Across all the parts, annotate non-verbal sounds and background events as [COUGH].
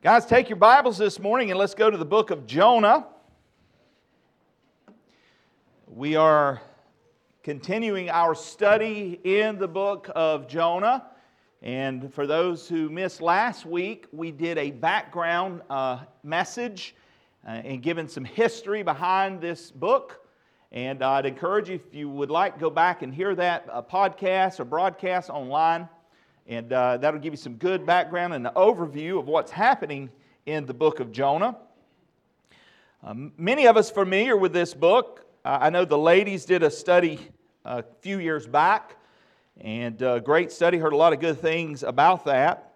Guys, take your Bibles this morning and let's go to the book of Jonah. We are continuing our study in the book of Jonah. And for those who missed last week, we did a background uh, message uh, and given some history behind this book. And I'd encourage you, if you would like, go back and hear that uh, podcast or broadcast online. And uh, that'll give you some good background and an overview of what's happening in the book of Jonah. Um, many of us familiar with this book. Uh, I know the ladies did a study a few years back, and uh, great study. Heard a lot of good things about that.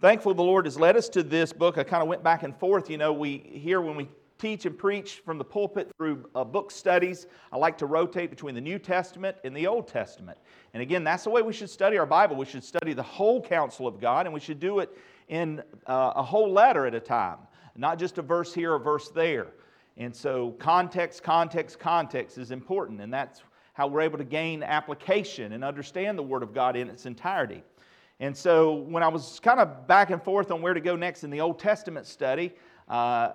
Thankful the Lord has led us to this book. I kind of went back and forth. You know, we here when we teach and preach from the pulpit through uh, book studies. I like to rotate between the New Testament and the Old Testament. And again, that's the way we should study our Bible. We should study the whole counsel of God, and we should do it in uh, a whole letter at a time, not just a verse here, a verse there. And so, context, context, context is important, and that's how we're able to gain application and understand the Word of God in its entirety. And so, when I was kind of back and forth on where to go next in the Old Testament study, uh,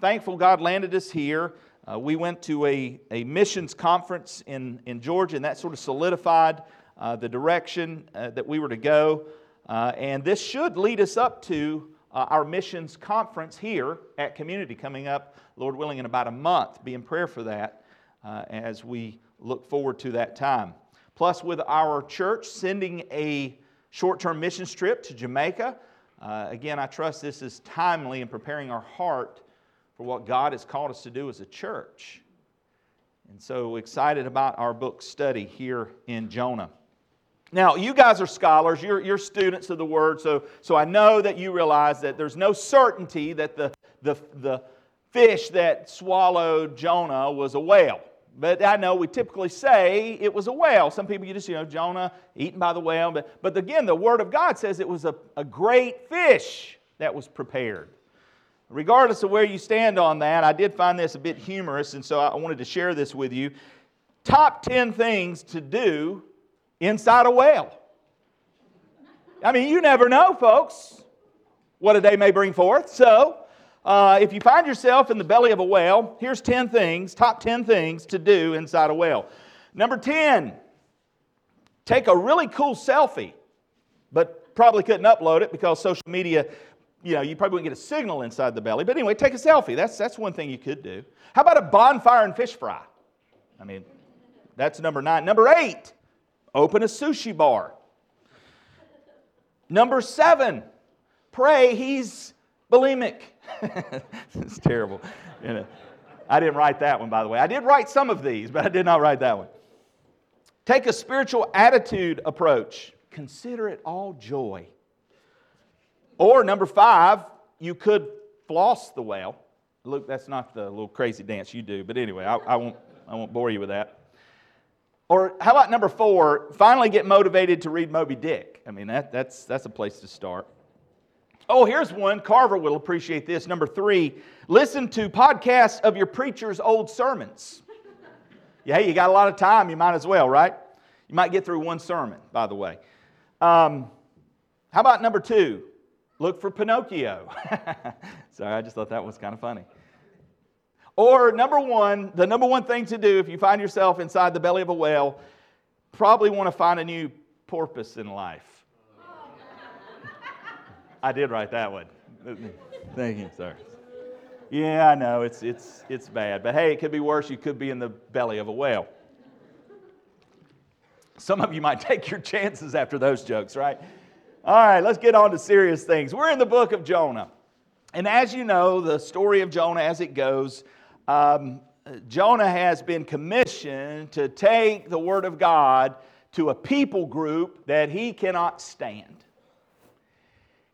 thankful God landed us here. Uh, we went to a, a missions conference in, in Georgia, and that sort of solidified uh, the direction uh, that we were to go. Uh, and this should lead us up to our missions conference here at Community coming up, Lord willing, in about a month. Be in prayer for that as we look forward to that time. Plus, with our church sending a short term missions trip to Jamaica. Uh, again, I trust this is timely in preparing our heart for what God has called us to do as a church. And so excited about our book study here in Jonah. Now, you guys are scholars, you're, you're students of the word, so, so I know that you realize that there's no certainty that the, the, the fish that swallowed Jonah was a whale. But I know we typically say it was a whale. Some people, you just, you know, Jonah eaten by the whale. But, but again, the Word of God says it was a, a great fish that was prepared. Regardless of where you stand on that, I did find this a bit humorous, and so I wanted to share this with you. Top 10 things to do inside a whale. I mean, you never know, folks, what a day may bring forth. So, uh, if you find yourself in the belly of a whale, here's 10 things, top 10 things to do inside a whale. Number 10, take a really cool selfie, but probably couldn't upload it because social media, you know, you probably wouldn't get a signal inside the belly. But anyway, take a selfie. That's, that's one thing you could do. How about a bonfire and fish fry? I mean, that's number nine. Number eight, open a sushi bar. Number seven, pray he's bulimic. [LAUGHS] it's terrible. You know, I didn't write that one, by the way. I did write some of these, but I did not write that one. Take a spiritual attitude approach. Consider it all joy. Or number five, you could floss the whale. Luke, that's not the little crazy dance you do, but anyway, I, I, won't, I won't bore you with that. Or how about number four, finally get motivated to read Moby Dick? I mean, that, that's, that's a place to start. Oh, here's one. Carver will appreciate this. Number three, listen to podcasts of your preacher's old sermons. Yeah, you got a lot of time, you might as well, right? You might get through one sermon, by the way. Um, how about number two? Look for Pinocchio. [LAUGHS] Sorry, I just thought that was kind of funny. Or number one, the number one thing to do if you find yourself inside the belly of a whale, probably want to find a new porpoise in life. I did write that one. [LAUGHS] Thank you, sir. Yeah, I know it's it's it's bad, but hey, it could be worse. You could be in the belly of a whale. Some of you might [LAUGHS] take your chances after those jokes, right? All right, let's get on to serious things. We're in the book of Jonah. And as you know, the story of Jonah as it goes, um, Jonah has been commissioned to take the word of God to a people group that he cannot stand.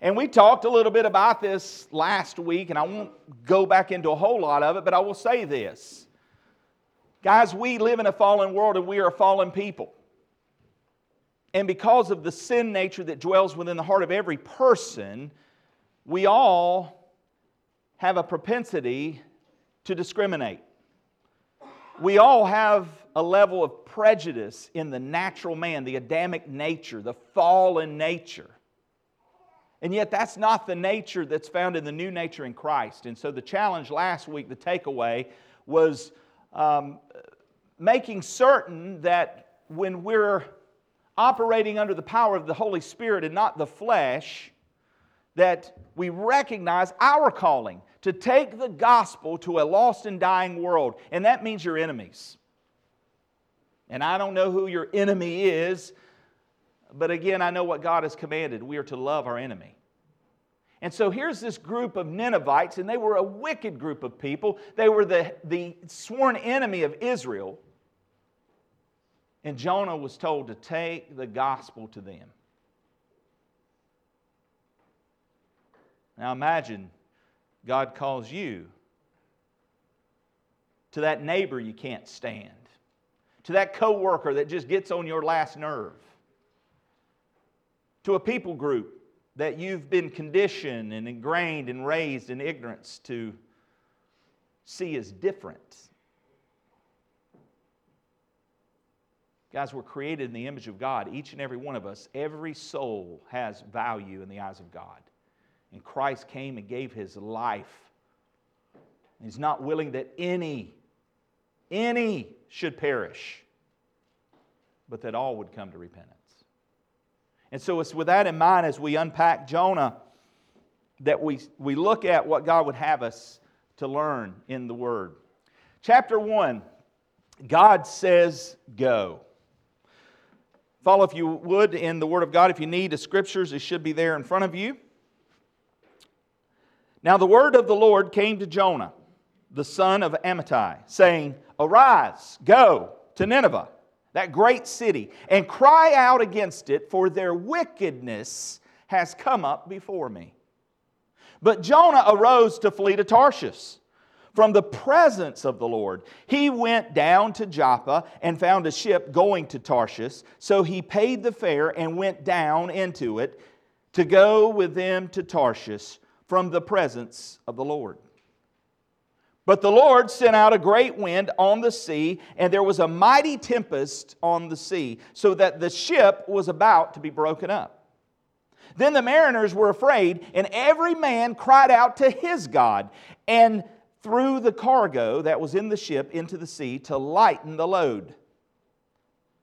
And we talked a little bit about this last week, and I won't go back into a whole lot of it, but I will say this. Guys, we live in a fallen world and we are a fallen people. And because of the sin nature that dwells within the heart of every person, we all have a propensity to discriminate. We all have a level of prejudice in the natural man, the Adamic nature, the fallen nature. And yet, that's not the nature that's found in the new nature in Christ. And so, the challenge last week, the takeaway, was um, making certain that when we're operating under the power of the Holy Spirit and not the flesh, that we recognize our calling to take the gospel to a lost and dying world. And that means your enemies. And I don't know who your enemy is, but again, I know what God has commanded. We are to love our enemy. And so here's this group of Ninevites, and they were a wicked group of people. They were the, the sworn enemy of Israel. And Jonah was told to take the gospel to them. Now imagine God calls you to that neighbor you can't stand, to that coworker that just gets on your last nerve, to a people group that you've been conditioned and ingrained and raised in ignorance to see as different. Guys, we're created in the image of God, each and every one of us. Every soul has value in the eyes of God. And Christ came and gave his life. He's not willing that any, any should perish, but that all would come to repentance. And so it's with that in mind as we unpack Jonah that we, we look at what God would have us to learn in the Word. Chapter 1, God says, Go. Follow, if you would, in the Word of God. If you need the scriptures, it should be there in front of you. Now, the word of the Lord came to Jonah, the son of Amittai, saying, Arise, go to Nineveh that great city, and cry out against it, for their wickedness has come up before me. But Jonah arose to flee to Tarshish from the presence of the Lord. He went down to Joppa and found a ship going to Tarshish. So he paid the fare and went down into it to go with them to Tarshish from the presence of the Lord. But the Lord sent out a great wind on the sea, and there was a mighty tempest on the sea, so that the ship was about to be broken up. Then the mariners were afraid, and every man cried out to his God, and threw the cargo that was in the ship into the sea to lighten the load.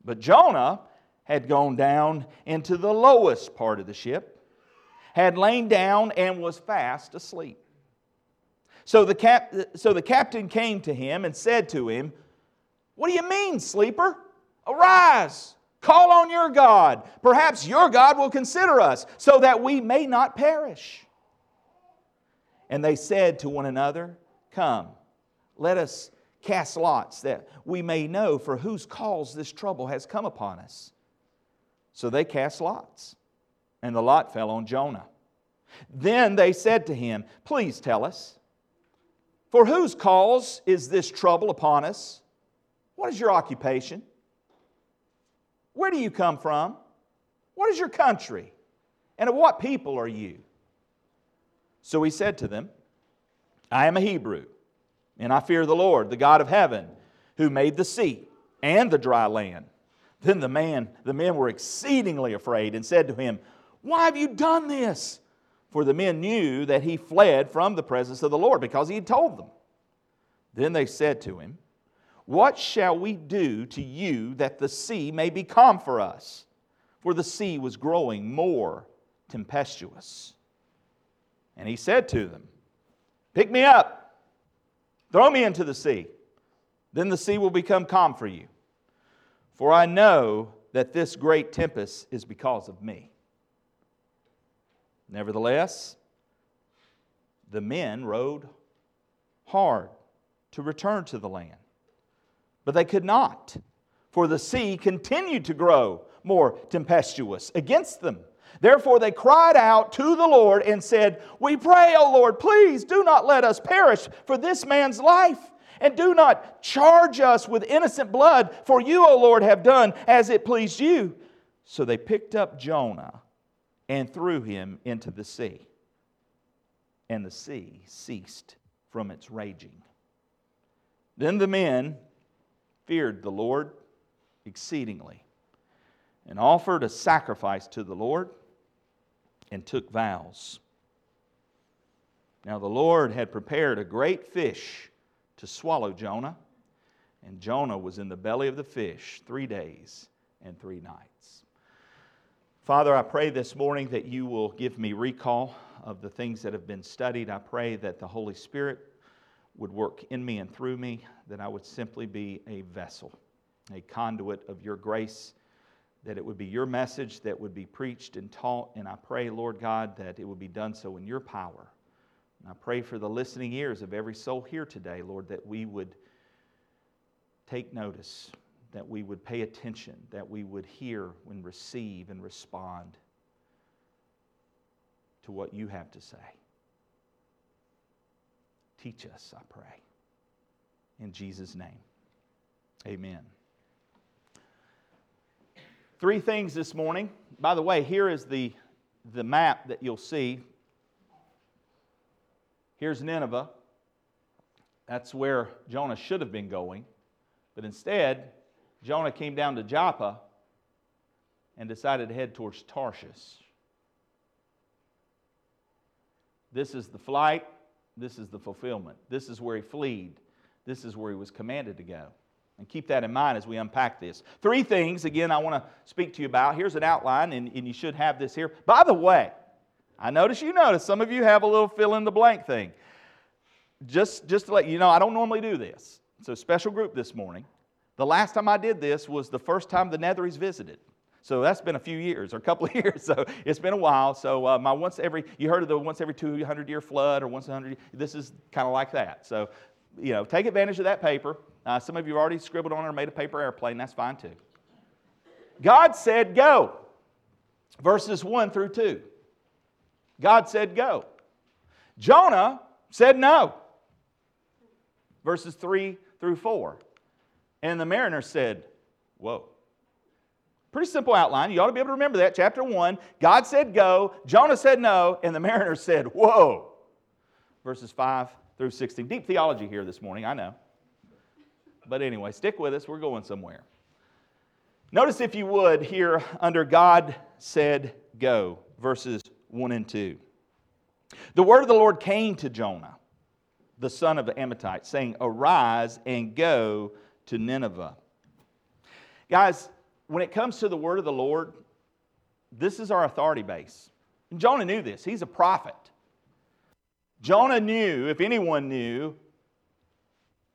But Jonah had gone down into the lowest part of the ship, had lain down, and was fast asleep. So the, cap- so the captain came to him and said to him, What do you mean, sleeper? Arise, call on your God. Perhaps your God will consider us, so that we may not perish. And they said to one another, Come, let us cast lots, that we may know for whose cause this trouble has come upon us. So they cast lots, and the lot fell on Jonah. Then they said to him, Please tell us. For whose cause is this trouble upon us? What is your occupation? Where do you come from? What is your country? And of what people are you? So he said to them, I am a Hebrew, and I fear the Lord, the God of heaven, who made the sea and the dry land. Then the man, the men were exceedingly afraid and said to him, Why have you done this? For the men knew that he fled from the presence of the Lord because he had told them. Then they said to him, What shall we do to you that the sea may be calm for us? For the sea was growing more tempestuous. And he said to them, Pick me up, throw me into the sea. Then the sea will become calm for you. For I know that this great tempest is because of me. Nevertheless, the men rowed hard to return to the land. But they could not, for the sea continued to grow more tempestuous against them. Therefore, they cried out to the Lord and said, We pray, O Lord, please do not let us perish for this man's life. And do not charge us with innocent blood, for you, O Lord, have done as it pleased you. So they picked up Jonah and threw him into the sea. And the sea ceased from its raging. Then the men feared the Lord exceedingly and offered a sacrifice to the Lord. and took vows. Now the Lord had prepared a great fish to swallow Jonah, and Jonah was in the belly of the fish three days and three nights. Father, I pray this morning that you will give me recall of the things that have been studied. I pray that the Holy Spirit would work in me and through me, that I would simply be a vessel, a conduit of your grace, that it would be your message that would be preached and taught. And I pray, Lord God, that it would be done so in your power. And I pray for the listening ears of every soul here today, Lord, that we would take notice, that we would pay attention, that we would hear and receive and respond to what you have to say. Teach us, I pray. In Jesus' name, amen. Three things this morning. By the way, here is the, the map that you'll see. Here's Nineveh. That's where Jonah should have been going. But instead, Jonah came down to Joppa and decided to head towards Tarshish. This is the flight. This is the fulfillment. This is where he fled. This is where he was commanded to go. And keep that in mind as we unpack this. Three things, again, I want to speak to you about. Here's an outline, and, and you should have this here. By the way, I notice you notice some of you have a little fill in the blank thing. Just, just to let you know, I don't normally do this. A special group this morning. The last time I did this was the first time the Netheries visited. So that's been a few years or a couple [LAUGHS] of years. So it's been a while. So uh, my once every, you heard of the once every 200 year flood or once 100, this is kind of like that. So, you know, take advantage of that paper. Uh, some of you have already scribbled on it or made a paper airplane. That's fine too. God said, go. Verses 1 through 2. God said, go. Jonah said, no. Verses 3 through 4. And the mariner said, whoa. Pretty simple outline. You ought to be able to remember that. Chapter 1, God said go, Jonah said no, and the mariner [LAUGHS] said, whoa. Verses 5 through 16. Deep theology here this morning, I know. But anyway, stick with us. We're going somewhere. Notice, if you would, here under God said go, verses 1 and 2. The word of the Lord came to Jonah, the son of the Amittai, saying, Arise and go to Nineveh. Guys, when it comes to the word of the Lord, this is our authority base. And Jonah knew this. He's a prophet. Jonah knew, if anyone knew,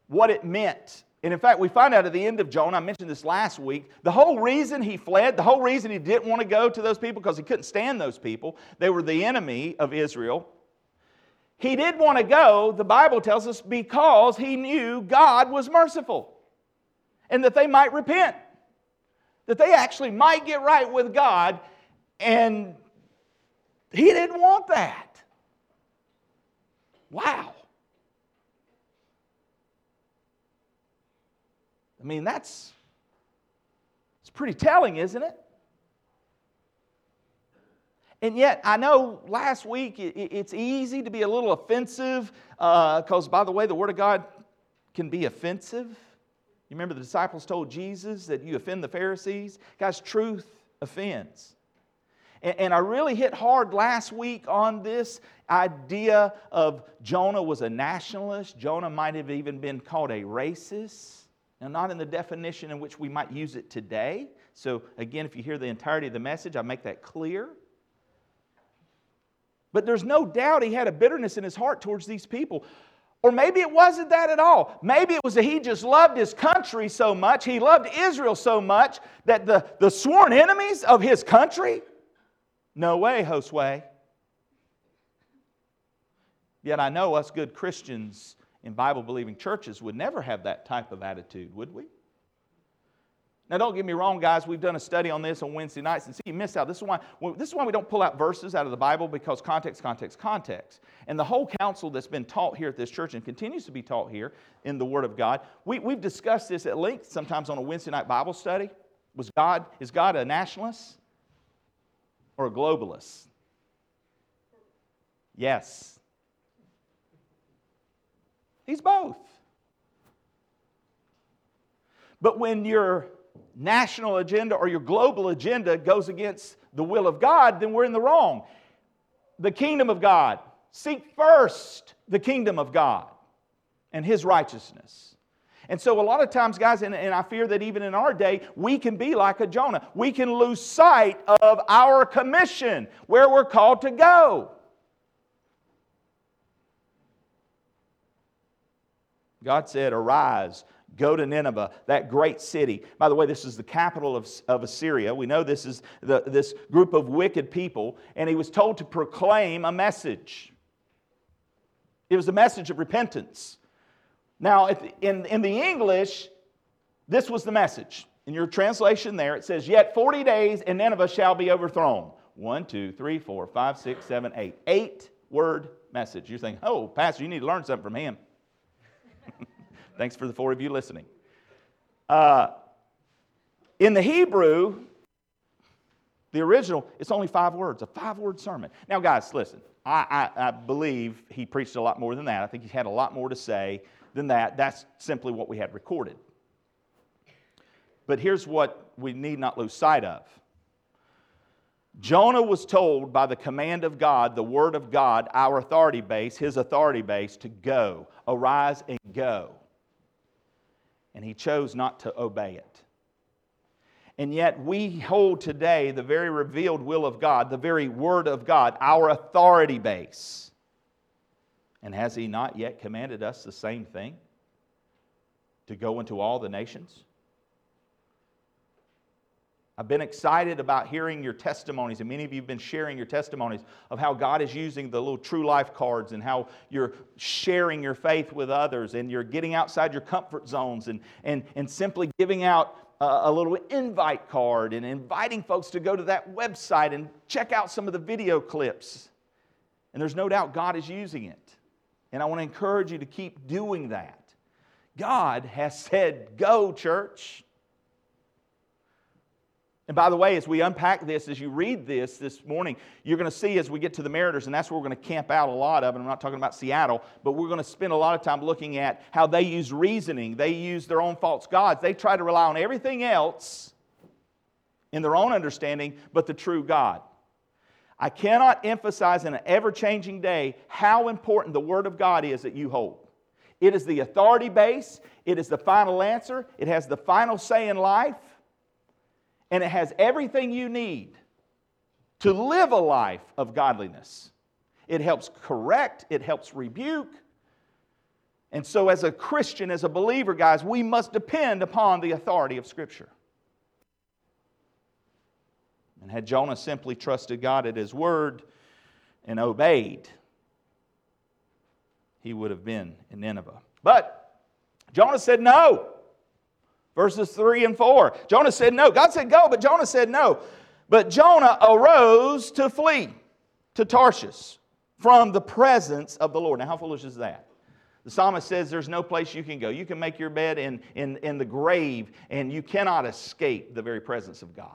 what it meant. And in fact, we find out at the end of Jonah, I mentioned this last week, the whole reason he fled, the whole reason he didn't want to go to those people because he couldn't stand those people, they were the enemy of Israel. He did want to go, the Bible tells us, because he knew God was merciful and that they might repent that they actually might get right with God, and he didn't want that. Wow. I mean, that's it's pretty telling, isn't it? And yet, I know last week it, it's easy to be a little offensive because, uh, by the way, the Word of God can be offensive. You remember the disciples told Jesus that you offend the Pharisees? Guys, truth offends. And, and I really hit hard last week on this idea of Jonah was a nationalist. Jonah might have even been called a racist. Now, not in the definition in which we might use it today. So, again, if you hear the entirety of the message, I make that clear. But there's no doubt he had a bitterness in his heart towards these people. Or maybe it wasn't that at all. Maybe it was that he just loved his country so much, he loved Israel so much that the, the sworn enemies of his country, no way, Jose. Yet I know us good Christians in Bible believing churches would never have that type of attitude, would we? Now, don't get me wrong, guys. We've done a study on this on Wednesday nights, and see, you missed out. This is why this is why we don't pull out verses out of the Bible because context, context, context. And the whole counsel that's been taught here at this church and continues to be taught here in the Word of God. We, we've discussed this at length sometimes on a Wednesday night Bible study. Was God is God a nationalist or a globalist? Yes. He's both. But when you're national agenda or your global agenda goes against the will of God, then we're in the wrong. the kingdom of God. Seek first the kingdom of God and his righteousness. And so, a lot of times, guys, and, and, I fear that even in our day, we can be like a Jonah. We can lose sight of our commission, where we're called to go. God said, Arise, go to Nineveh, that great city. By the way, this is the capital of, of Assyria. We know this is the, this group of wicked people, and he was told to proclaim a message. It was a message of repentance. Now, in, in the English, this was the message. In your translation there, it says, Yet 40 days and Nineveh shall be overthrown. One, two, three, four, five, six, seven, eight. Eight word message. You're saying, Oh, Pastor, you need to learn something from him. [LAUGHS] Thanks for the four of you listening. Uh, in the Hebrew, the original, it's only five words, a five word sermon. Now, guys, listen, I, I, I, believe he preached a lot more than that. I think he had a lot more to say than that. That's simply what we had recorded. But here's what we need not lose sight of Jonah was told by the command of God, the word of God, our authority base, his authority base, to go, arise and go. And he chose not to obey it. And yet, we hold today the very revealed will of God, the very word of God, our authority base. And has he not yet commanded us the same thing? To go into all the nations? I've been excited about hearing your testimonies, and many of you have been sharing your testimonies of how God is using the little true life cards and how you're sharing your faith with others and you're getting outside your comfort zones and, and, and simply giving out a, a little invite card and inviting folks to go to that website and check out some of the video clips. And there's no doubt God is using it. And I want to encourage you to keep doing that. God has said, Go, church. And by the way, as we unpack this, as you read this this morning, you're going to see as we get to the Mariners, and that's where we're going to camp out a lot of. And I'm not talking about Seattle, but we're going to spend a lot of time looking at how they use reasoning. They use their own false gods. They try to rely on everything else in their own understanding but the true God. I cannot emphasize in an ever changing day how important the Word of God is that you hold. It is the authority base, it is the final answer, it has the final say in life and it has everything you need to live a life of godliness. It helps correct, it helps rebuke. And so, as a Christian, as a believer, guys, we must depend upon the authority of Scripture. And had Jonah simply trusted God at his word and obeyed, he would have been in Nineveh. But Jonah said no. Verses 3 and 4. Jonah said no. God said go, but Jonah said no. But Jonah arose to flee to Tarshish from the presence of the Lord. Now, how foolish is that? The psalmist says there's no place you can go. You can make your bed in, in, in the grave, and you cannot escape the very presence of God.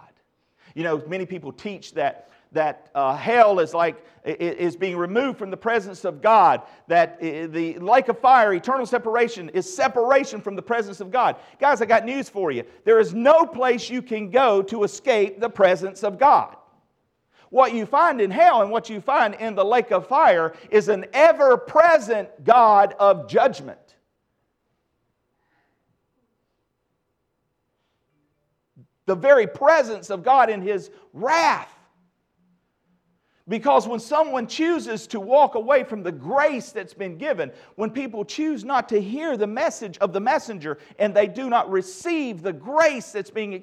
You know, many people teach that that uh, hell is like is being removed from the presence of God, that the lake of fire, eternal separation, is separation from the presence of God. Guys, I got news for you. There is no place you can go to escape the presence of God. What you find in hell and what you find in the lake of fire is an ever present God of judgment. The very presence of God in His wrath. Because when someone chooses to walk away from the grace that's been given, when people choose not to hear the message of the messenger and they do not receive the grace that's being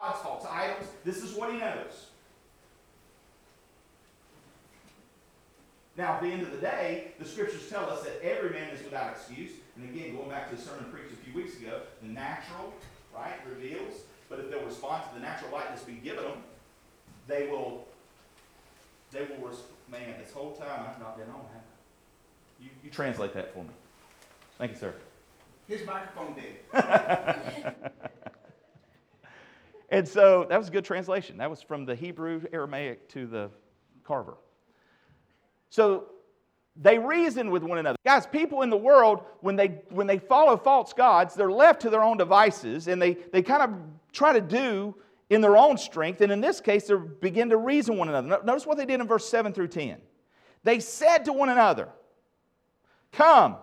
God's idols, this is what he knows. Now, at the end of the day, the scriptures tell us that every man is without excuse. And again, going back to the sermon preached a few weeks ago, the natural, right, reveals. But if they'll respond to the natural light that's been given them, they will they will, res- man, this whole time I've not been on, have I? You, you translate that for me. Thank you, sir. His microphone did. [LAUGHS] and so that was a good translation. That was from the Hebrew Aramaic to the Carver. So they reason with one another. Guys, people in the world, when they, when they follow false gods, they're left to their own devices and they, they kind of try to do in their own strength, and in this case, they begin to reason one another. Notice what they did in verse 7 through 10. They said to one another, Come,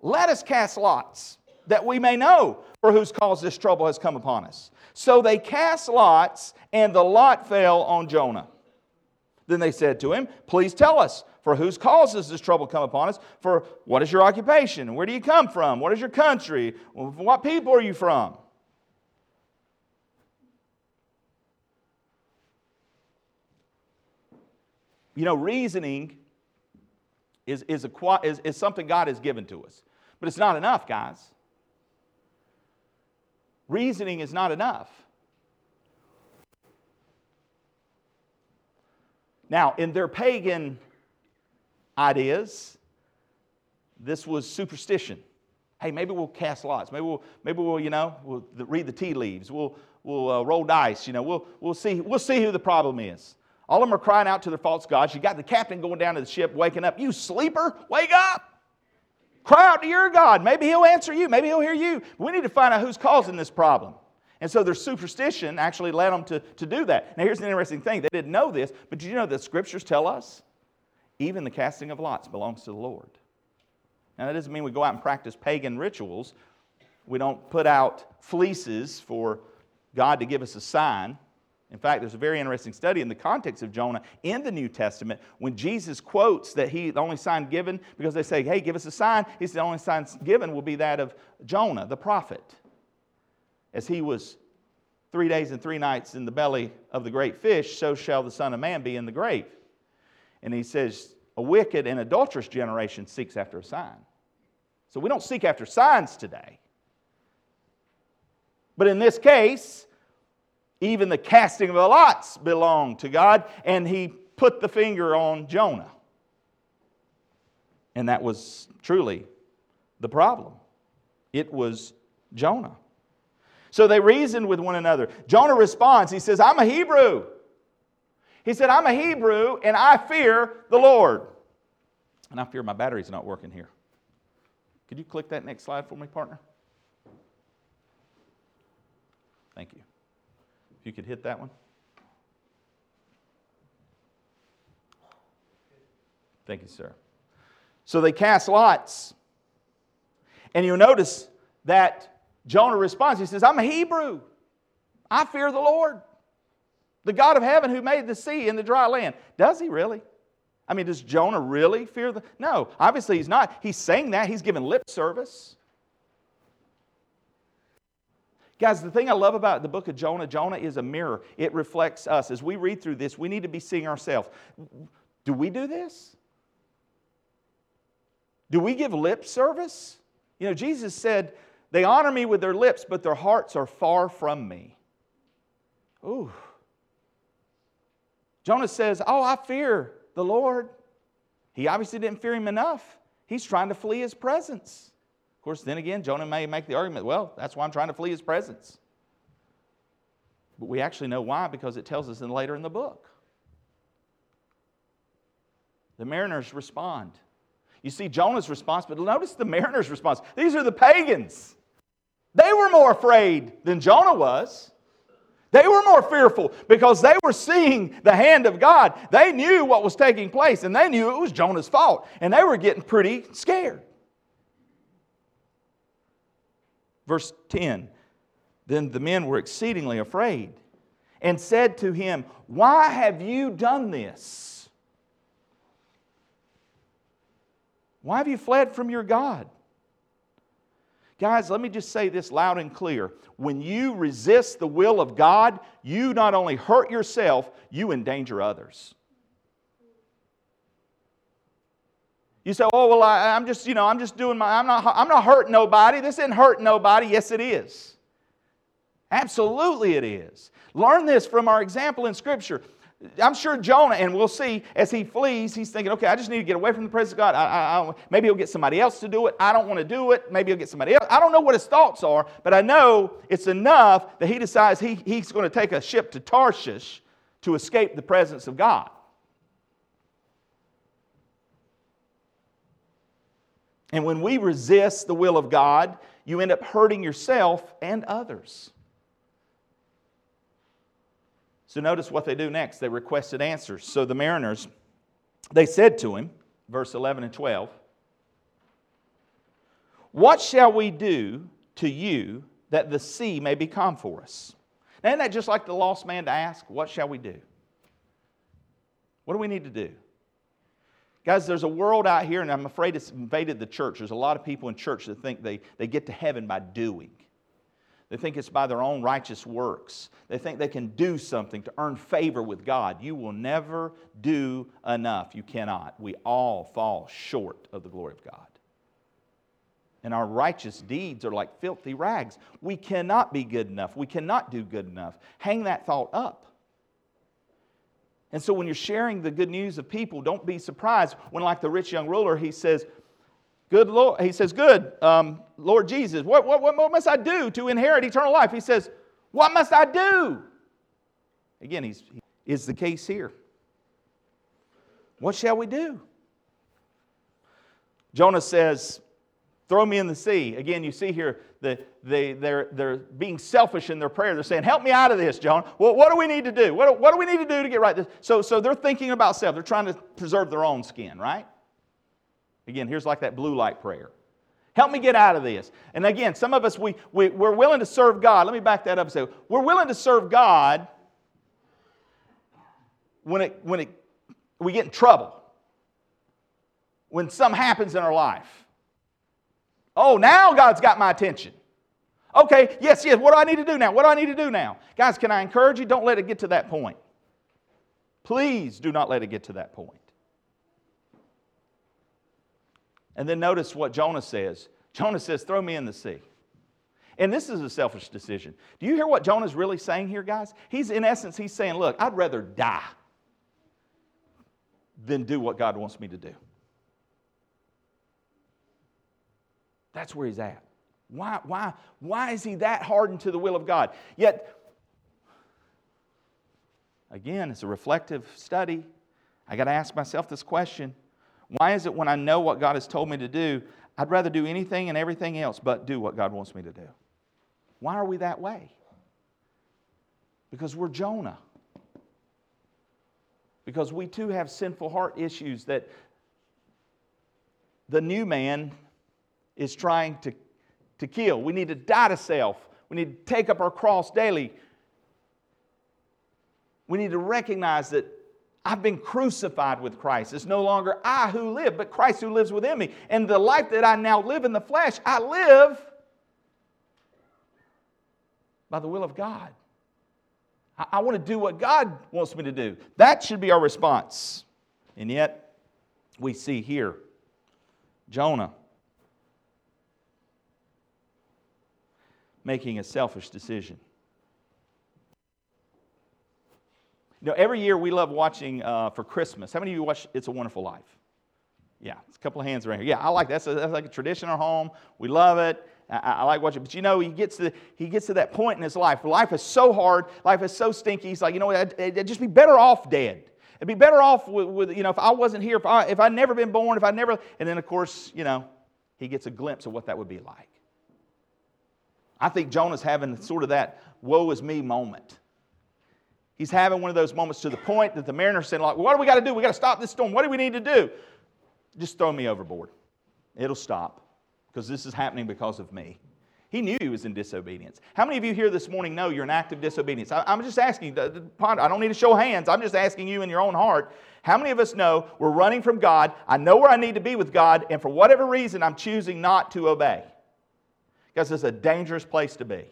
let us cast lots, that we may know for whose cause this trouble has come upon us. So they cast lots, and the lot fell on Jonah. Then they said to him, Please tell us, for whose cause has this trouble come upon us? For what is your occupation? Where do you come from? What is your country? What people are you from? You know, reasoning is, is, a, is, is something God has given to us. But it's not enough, guys. Reasoning is not enough. Now, in their pagan ideas, this was superstition. Hey, maybe we'll cast lots. Maybe we'll, maybe we'll you know, we'll read the tea leaves. We'll, we'll uh, roll dice. You know, we'll, we'll, see, we'll see who the problem is. All of them are crying out to their false gods. You got the captain going down to the ship, waking up. You sleeper, wake up. Cry out to your God. Maybe he'll answer you. Maybe he'll hear you. We need to find out who's causing this problem. And so their superstition actually led them to, to do that. Now, here's an interesting thing. They didn't know this, but you know the scriptures tell us even the casting of lots belongs to the Lord? Now, that doesn't mean we go out and practice pagan rituals. We don't put out fleeces for God to give us a sign. In fact, there's a very interesting study in the context of Jonah in the New Testament when Jesus quotes that he, the only sign given, because they say, hey, give us a sign, he said the only sign given will be that of Jonah, the prophet. As he was three days and three nights in the belly of the great fish, so shall the Son of Man be in the grave. And he says, a wicked and adulterous generation seeks after a sign. So we don't seek after signs today. But in this case, even the casting of the lots belonged to God, and he put the finger on Jonah. And that was truly the problem. It was Jonah. So they reasoned with one another. Jonah responds, he says, I'm a Hebrew. He said, I'm a Hebrew and I fear the Lord. And I fear my battery's not working here. Could you click that next slide for me, partner? Thank you you could hit that one. Thank you, sir. So they cast lots. And you'll notice that Jonah responds. He says, I'm a Hebrew. I fear the Lord, the God of heaven who made the sea and the dry land. Does he really? I mean, does Jonah really fear the. No, obviously he's not. He's saying that. He's giving lip service. Guys, the thing I love about the book of Jonah, Jonah is a mirror. It reflects us. As we read through this, we need to be seeing ourselves. Do we do this? Do we give lip service? You know, Jesus said, They honor me with their lips, but their hearts are far from me. Ooh. Jonah says, Oh, I fear the Lord. He obviously didn't fear him enough. He's trying to flee his presence course, then again, Jonah may make the argument, well, that's why I'm trying to flee his presence. But we actually know why because it tells us in later in the book. The mariners respond. You see Jonah's response, but notice the mariners' response. These are the pagans. They were more afraid than Jonah was. They were more fearful because they were seeing the hand of God. They knew what was taking place and they knew it was Jonah's fault. And they were getting pretty scared. Verse 10 Then the men were exceedingly afraid and said to him, Why have you done this? Why have you fled from your God? Guys, let me just say this loud and clear. When you resist the will of God, you not only hurt yourself, you endanger others. You say, oh, well, I, am just, you know, I'm just doing my, I'm not, I'm not hurting nobody. This isn't hurting nobody. Yes, it is. Absolutely, it is. Learn this from our example in Scripture. I'm sure Jonah, and we'll see as he flees, he's thinking, okay, I just need to get away from the presence of God. I, I, I, maybe he'll get somebody else to do it. I don't want to do it. Maybe he'll get somebody else. I don't know what his thoughts are, but I know it's enough that he decides he, he's going to take a ship to Tarshish to escape the presence of God. And when we resist the will of God, you end up hurting yourself and others. So notice what they do next. They requested answers. So the mariners, they said to him, verse 11 and 12, What shall we do to you that the sea may be calm for us? Now, isn't that just like the lost man to ask, What shall we do? What do we need to do? Guys, there's a world out here, and I'm afraid it's invaded the church. There's a lot of people in church that think they, they get to heaven by doing. They think it's by their own righteous works. They think they can do something to earn favor with God. You will never do enough. You cannot. We all fall short of the glory of God. And our righteous deeds are like filthy rags. We cannot be good enough. We cannot do good enough. Hang that thought up. And so when you're sharing the good news of people, don't be surprised when, like the rich young ruler, he says, Good Lord, he says, Good, um, Lord Jesus, what, what, what must I do to inherit eternal life? He says, What must I do? Again, he's, he is the case here. What shall we do? Jonah says, Throw me in the sea. Again, you see here, the, they, they're, they're being selfish in their prayer. They're saying, Help me out of this, John. Well, what do we need to do? What, what do we need to do to get right? So, so they're thinking about self. They're trying to preserve their own skin, right? Again, here's like that blue light prayer. Help me get out of this. And again, some of us, we, we, we're willing to serve God. Let me back that up and say, we're willing to serve God when, it, when it, we get in trouble, when something happens in our life. Oh, now God's got my attention. Okay, yes, yes, what do I need to do now? What do I need to do now? Guys, can I encourage you? Don't let it get to that point. Please do not let it get to that point. And then notice what Jonah says. Jonah says, Throw me in the sea. And this is a selfish decision. Do you hear what Jonah's really saying here, guys? He's, in essence, he's saying, Look, I'd rather die than do what God wants me to do. That's where he's at. Why, why, why is he that hardened to the will of God? Yet, again, it's a reflective study. I got to ask myself this question why is it when I know what God has told me to do, I'd rather do anything and everything else but do what God wants me to do? Why are we that way? Because we're Jonah. Because we too have sinful heart issues that the new man is trying to, to kill. We need to die to self. We need to take up our cross daily. We need to recognize that I've been crucified with Christ. It's no longer I who live, but Christ who lives within me. And the life that I now live in the flesh, I live by the will of God. I, I want to do what God wants me to do. That should be our response. And yet, we see here Jonah making a selfish decision. You know, every year we love watching uh, for Christmas. How many of you watch It's a Wonderful Life? Yeah, it's a couple of hands around here. Yeah, I like that. That's, a, that's like a tradition in our home. We love it. I, I, like watching. But you know, he gets to he gets to that point in his life. Life is so hard. Life is so stinky. He's like, you know, I'd, I'd just be better off dead. I'd be better off with, with, you know, if I wasn't here, if I if I'd never been born, if I never. And then of course, you know, he gets a glimpse of what that would be like. I think Jonah's having sort of that woe is me moment. He's having one of those moments to the point that the mariner's saying, like, what do we got to do? We got to stop this storm. What do we need to do? Just throw me overboard. It'll stop because this is happening because of me. He knew he was in disobedience. How many of you here this morning know you're in active disobedience? I, am just asking, uh, I don't need to show hands. I'm just asking you in your own heart. How many of us know we're running from God? I know where I need to be with God, and for whatever reason, I'm choosing not to obey. Because it's a dangerous place to be.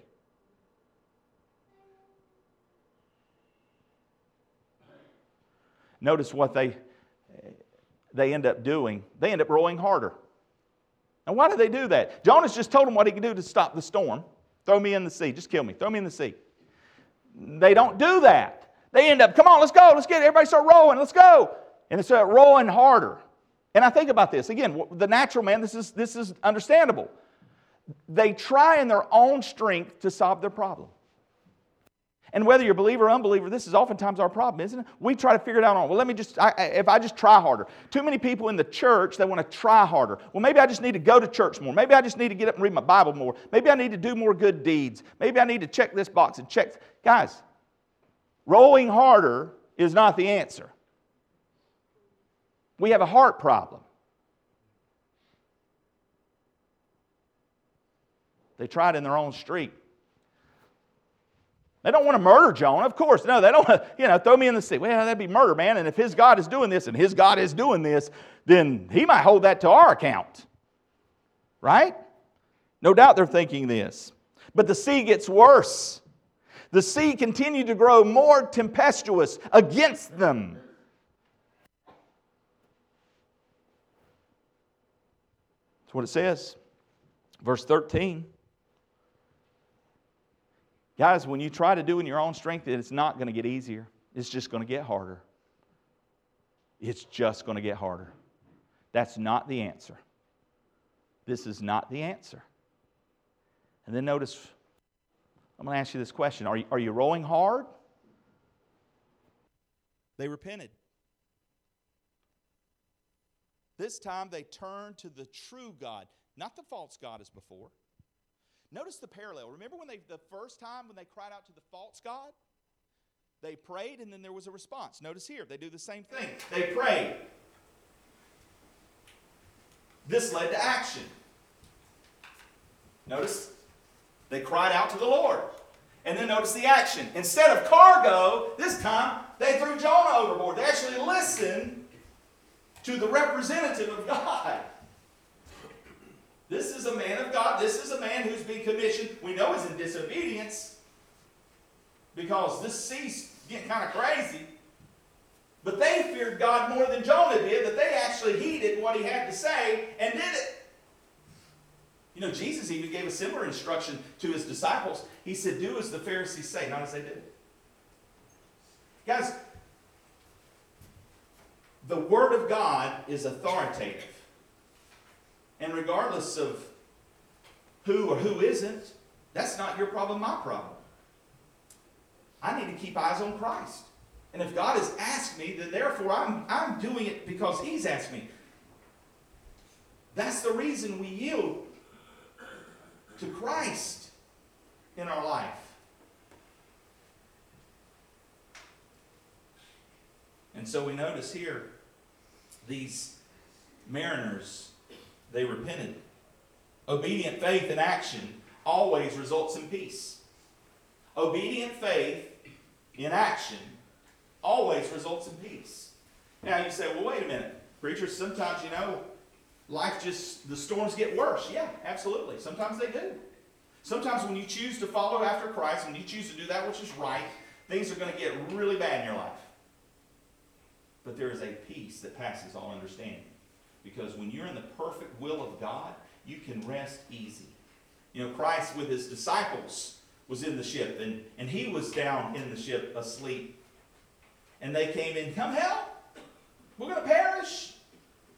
Notice what they, they end up doing. They end up rowing harder. Now, why did they do that? Jonah's just told them what he could do to stop the storm. Throw me in the sea. Just kill me. Throw me in the sea. They don't do that. They end up, come on, let's go. Let's get it. Everybody start rowing. Let's go. And they start rowing harder. And I think about this. Again, the natural man, this is, this is understandable. They try in their own strength to solve their problem. And whether you're believer or unbeliever, this is oftentimes our problem, isn't it? We try to figure it out on, well, let me just, I, if I just try harder. Too many people in the church, they want to try harder. Well, maybe I just need to go to church more. Maybe I just need to get up and read my Bible more. Maybe I need to do more good deeds. Maybe I need to check this box and check. Guys, Rolling harder is not the answer. We have a heart problem. They tried in their own street. They don't want to murder Jonah, of course. No, they don't [LAUGHS] you know, throw me in the sea. Well, that'd be murder, man. And if his God is doing this and his God is doing this, then he might hold that to our account. Right? No doubt they're thinking this. But the sea gets worse. The sea continued to grow more tempestuous against them. That's what it says. Verse 13. Guys, when you try to do in your own strength, it's not going to get easier. It's just going to get harder. It's just going to get harder. That's not the answer. This is not the answer. And then notice, I'm going to ask you this question Are you, are you rolling hard? They repented. This time they turned to the true God, not the false God as before. Notice the parallel. Remember when they the first time when they cried out to the false God? They prayed and then there was a response. Notice here, they do the same thing. They prayed. This led to action. Notice they cried out to the Lord. And then notice the action. Instead of cargo, this time they threw Jonah overboard. They actually listened to the representative of God. This is a man of God. This is a man who's been commissioned. We know he's in disobedience because this sea's getting kind of crazy. But they feared God more than Jonah did, that they actually heeded what he had to say and did it. You know, Jesus even gave a similar instruction to his disciples. He said, Do as the Pharisees say, not as they did. Guys, the Word of God is authoritative. And regardless of who or who isn't, that's not your problem, my problem. I need to keep eyes on Christ. And if God has asked me, then therefore I'm, I'm doing it because He's asked me. That's the reason we yield to Christ in our life. And so we notice here these mariners they repented. Obedient faith in action always results in peace. Obedient faith in action always results in peace. Now you say, well, wait a minute. Preacher, sometimes, you know, life just, the storms get worse. Yeah, absolutely. Sometimes they do. Sometimes when you choose to follow after Christ, when you choose to do that which is right, things are going to get really bad in your life. But there is a peace that passes all understanding. Because when you're in the perfect will of God, you can rest easy. You know, Christ with his disciples was in the ship, and, and he was down in the ship asleep. And they came in, Come help! We're going to perish!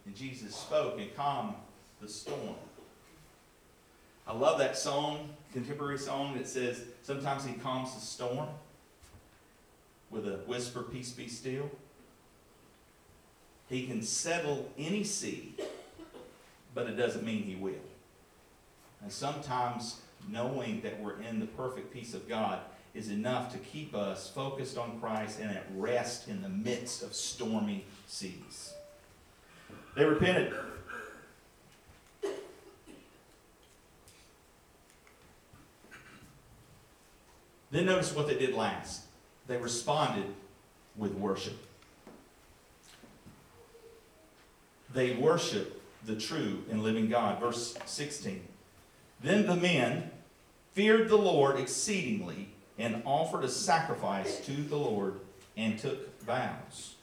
And Jesus spoke and calmed the storm. I love that song, contemporary song that says, Sometimes he calms the storm with a whisper, Peace be still. He can settle any sea, but it doesn't mean he will. And sometimes knowing that we're in the perfect peace of God is enough to keep us focused on Christ and at rest in the midst of stormy seas. They repented. Then notice what they did last. They responded with worship. They worship the true and living God. Verse 16. Then the men feared the Lord exceedingly and offered a sacrifice to the Lord and took vows.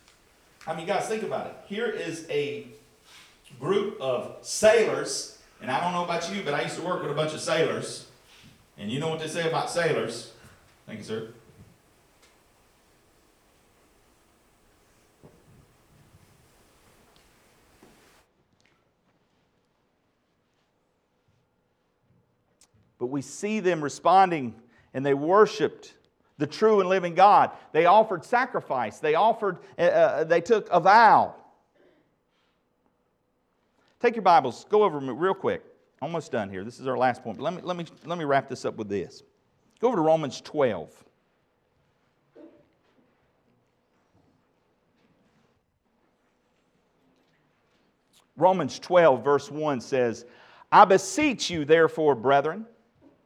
I mean, guys, think about it. Here is a group of sailors, and I don't know about you, but I used to work with a bunch of sailors. And you know what they say about sailors? Thank you, sir. But we see them responding, and they worshiped the true and living God. They offered sacrifice, they offered, uh, uh they took a vow. Take your Bibles, go over them real quick. Almost done here. This is our last point. But let me, let me, let me wrap this up with this. Go over to Romans 12. Romans 12, verse 1 says, I beseech you, therefore, brethren,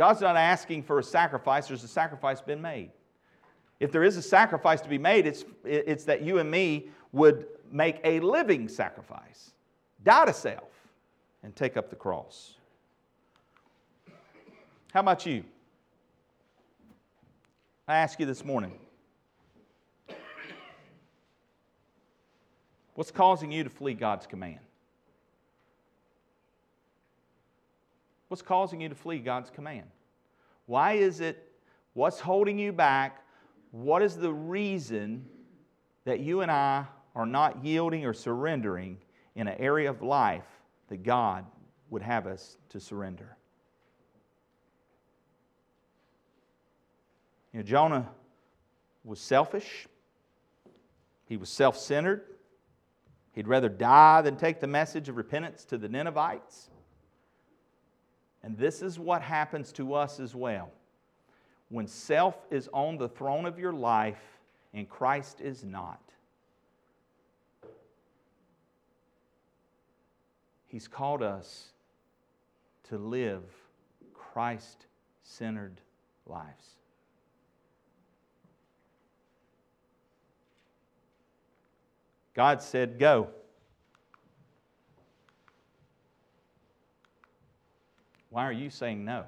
God's not asking for a sacrifice, there's a sacrifice been made. If there is a sacrifice to be made, it's, it's that you and me would make a living sacrifice, die to self, and take up the cross. How about you? I ask you this morning what's causing you to flee God's command? What's causing you to flee God's command? Why is it? What's holding you back? What is the reason that you and I are not yielding or surrendering in an area of life that God would have us to surrender? You know, Jonah was selfish, he was self centered. He'd rather die than take the message of repentance to the Ninevites. And this is what happens to us as well. When self is on the throne of your life and Christ is not, He's called us to live Christ centered lives. God said, Go. Why are you saying no?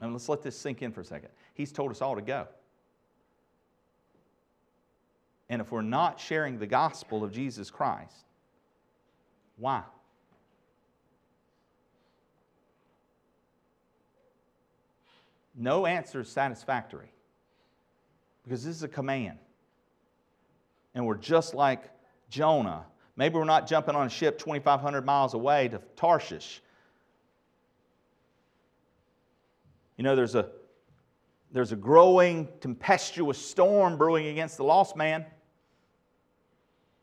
And let's let this sink in for a second. He's told us all to go. And if we're not sharing the gospel of Jesus Christ, why? No answer is satisfactory because this is a command. And we're just like Jonah. Maybe we're not jumping on a ship 2,500 miles away to Tarshish. You know, there's a, there's a growing tempestuous storm brewing against the lost man.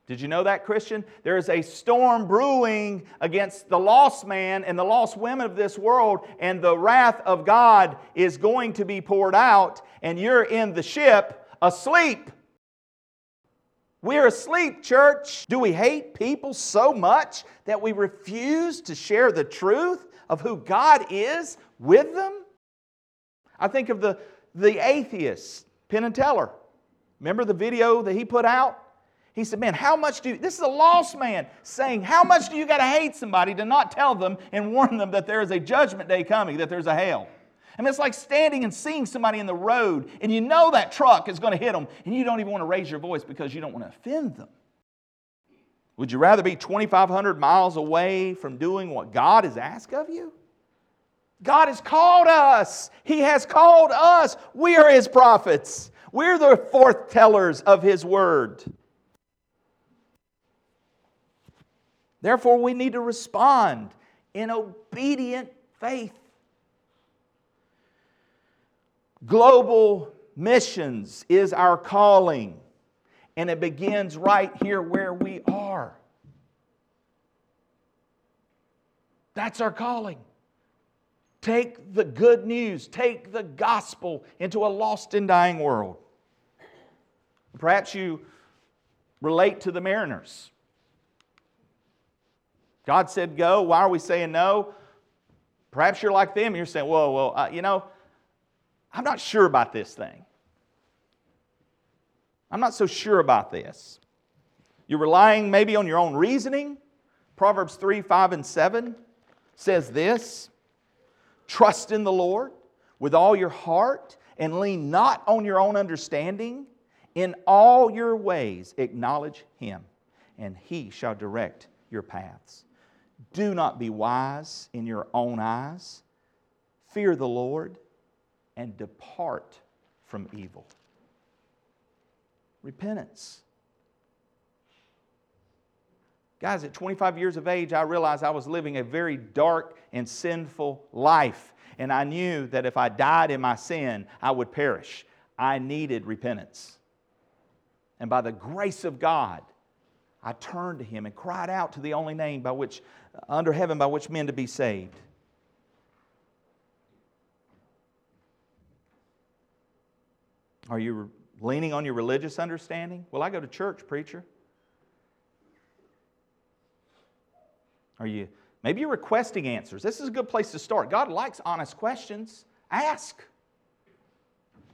Did you know that, Christian? There is a storm brewing against the lost man and the lost women of this world, and the wrath of God is going to be poured out, and you're in the ship asleep. We're asleep, church. Do we hate people so much that we refuse to share the truth of who God is with them? I think of the, the atheist, Penn and Teller. Remember the video that he put out? He said, Man, how much do you, this is a lost man saying, How much do you got to hate somebody to not tell them and warn them that there is a judgment day coming, that there's a hell? I mean, it's like standing and seeing somebody in the road and you know that truck is going to hit them and you don't even want to raise your voice because you don't want to offend them. Would you rather be 2,500 miles away from doing what God has asked of you? God has called us. He has called us. We are His prophets. We're the forth tellers of His word. Therefore, we need to respond in obedient faith. Global missions is our calling, and it begins right here where we are. That's our calling. Take the good news, take the gospel into a lost and dying world. Perhaps you relate to the mariners. God said go. Why are we saying no? Perhaps you're like them. You're saying, whoa, well, uh, you know, I'm not sure about this thing. I'm not so sure about this. You're relying maybe on your own reasoning. Proverbs 3 5 and 7 says this Trust in the Lord with all your heart and lean not on your own understanding. In all your ways acknowledge him, and he shall direct your paths. Do not be wise in your own eyes. Fear the Lord and depart from evil. Repentance. Guys, at 25 years of age, I realized I was living a very dark and sinful life. And I knew that if I died in my sin, I would perish. I needed repentance. And by the grace of God, I turned to Him and cried out to the only name by which, under heaven by which men to be saved. Are you leaning on your religious understanding? Well, I go to church, preacher. Are you maybe you're requesting answers? This is a good place to start. God likes honest questions. Ask.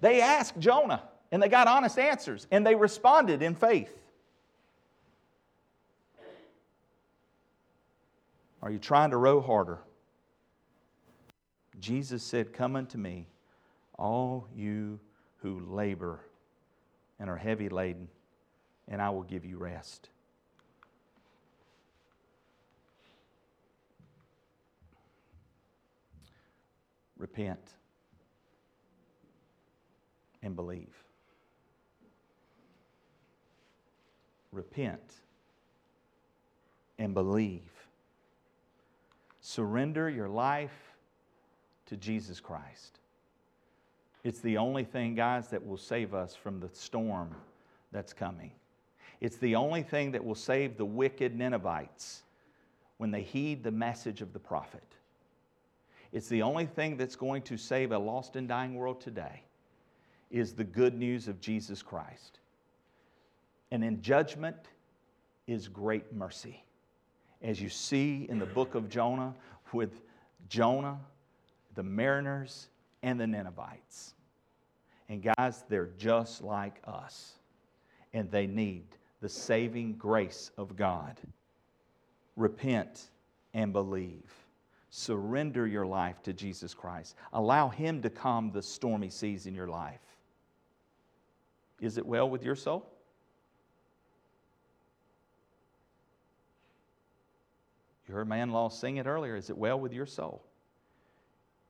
They asked Jonah and they got honest answers and they responded in faith. Are you trying to row harder? Jesus said, Come unto me, all you who labor and are heavy laden, and I will give you rest. Repent and believe. Repent and believe. Surrender your life to Jesus Christ. It's the only thing, guys, that will save us from the storm that's coming. It's the only thing that will save the wicked Ninevites when they heed the message of the prophet. It's the only thing that's going to save a lost and dying world today is the good news of Jesus Christ. And in judgment is great mercy. As you see in the book of Jonah with Jonah, the mariners, and the Ninevites. And guys, they're just like us. And they need the saving grace of God. Repent and believe. Surrender your life to Jesus Christ. Allow Him to calm the stormy seas in your life. Is it well with your soul? You heard my in law sing it earlier. Is it well with your soul?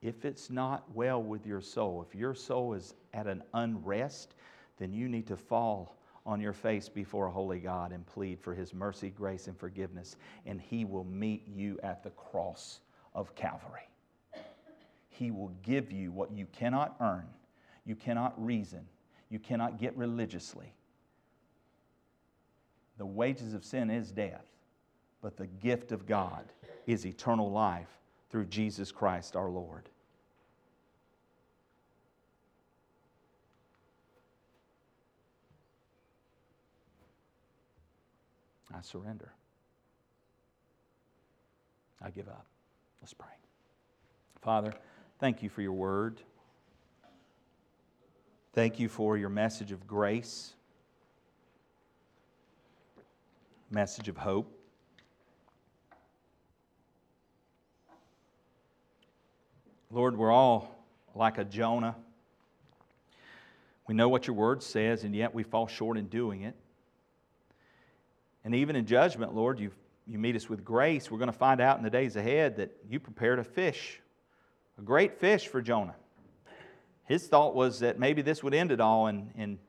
If it's not well with your soul, if your soul is at an unrest, then you need to fall on your face before a holy God and plead for His mercy, grace, and forgiveness, and He will meet you at the cross of Calvary. He will give you what you cannot earn, you cannot reason, you cannot get religiously. The wages of sin is death, but the gift of God is eternal life through Jesus Christ our Lord. I surrender. I give up. Let's pray. Father, thank you for your word. Thank you for your message of grace, message of hope. Lord, we're all like a Jonah. We know what your word says, and yet we fall short in doing it. And even in judgment, Lord, you you meet us with grace. We're going to find out in the days ahead that you prepared a fish, a great fish for Jonah. His thought was that maybe this would end it all, and, and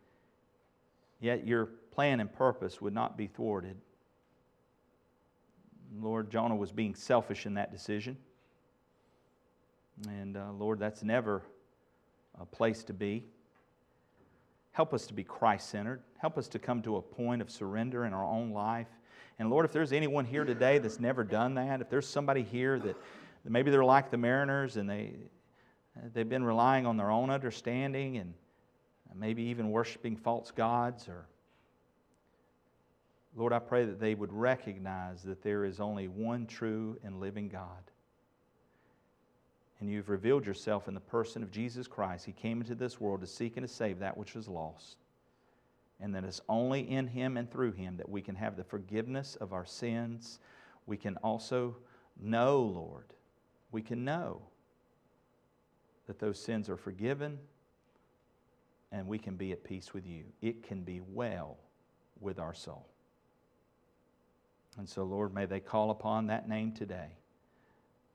yet your plan and purpose would not be thwarted. Lord, Jonah was being selfish in that decision. And uh, Lord, that's never a place to be. Help us to be Christ centered. Help us to come to a point of surrender in our own life. And Lord, if there's anyone here today that's never done that, if there's somebody here that, maybe they're like the mariners and they, they've been relying on their own understanding and maybe even worshiping false gods or Lord, I pray that they would recognize that there is only one true and living God. And you've revealed yourself in the person of Jesus Christ. He came into this world to seek and to save that which was lost. And that it's only in Him and through Him that we can have the forgiveness of our sins. We can also know, Lord, we can know that those sins are forgiven and we can be at peace with you. It can be well with our soul. And so, Lord, may they call upon that name today.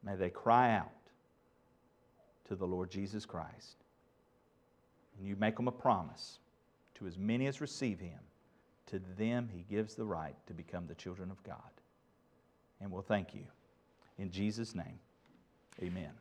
May they cry out to the Lord Jesus Christ. And you make them a promise to as many as receive him, to them he gives the right to become the children of God. and we'll thank you. In Jesus' name, amen.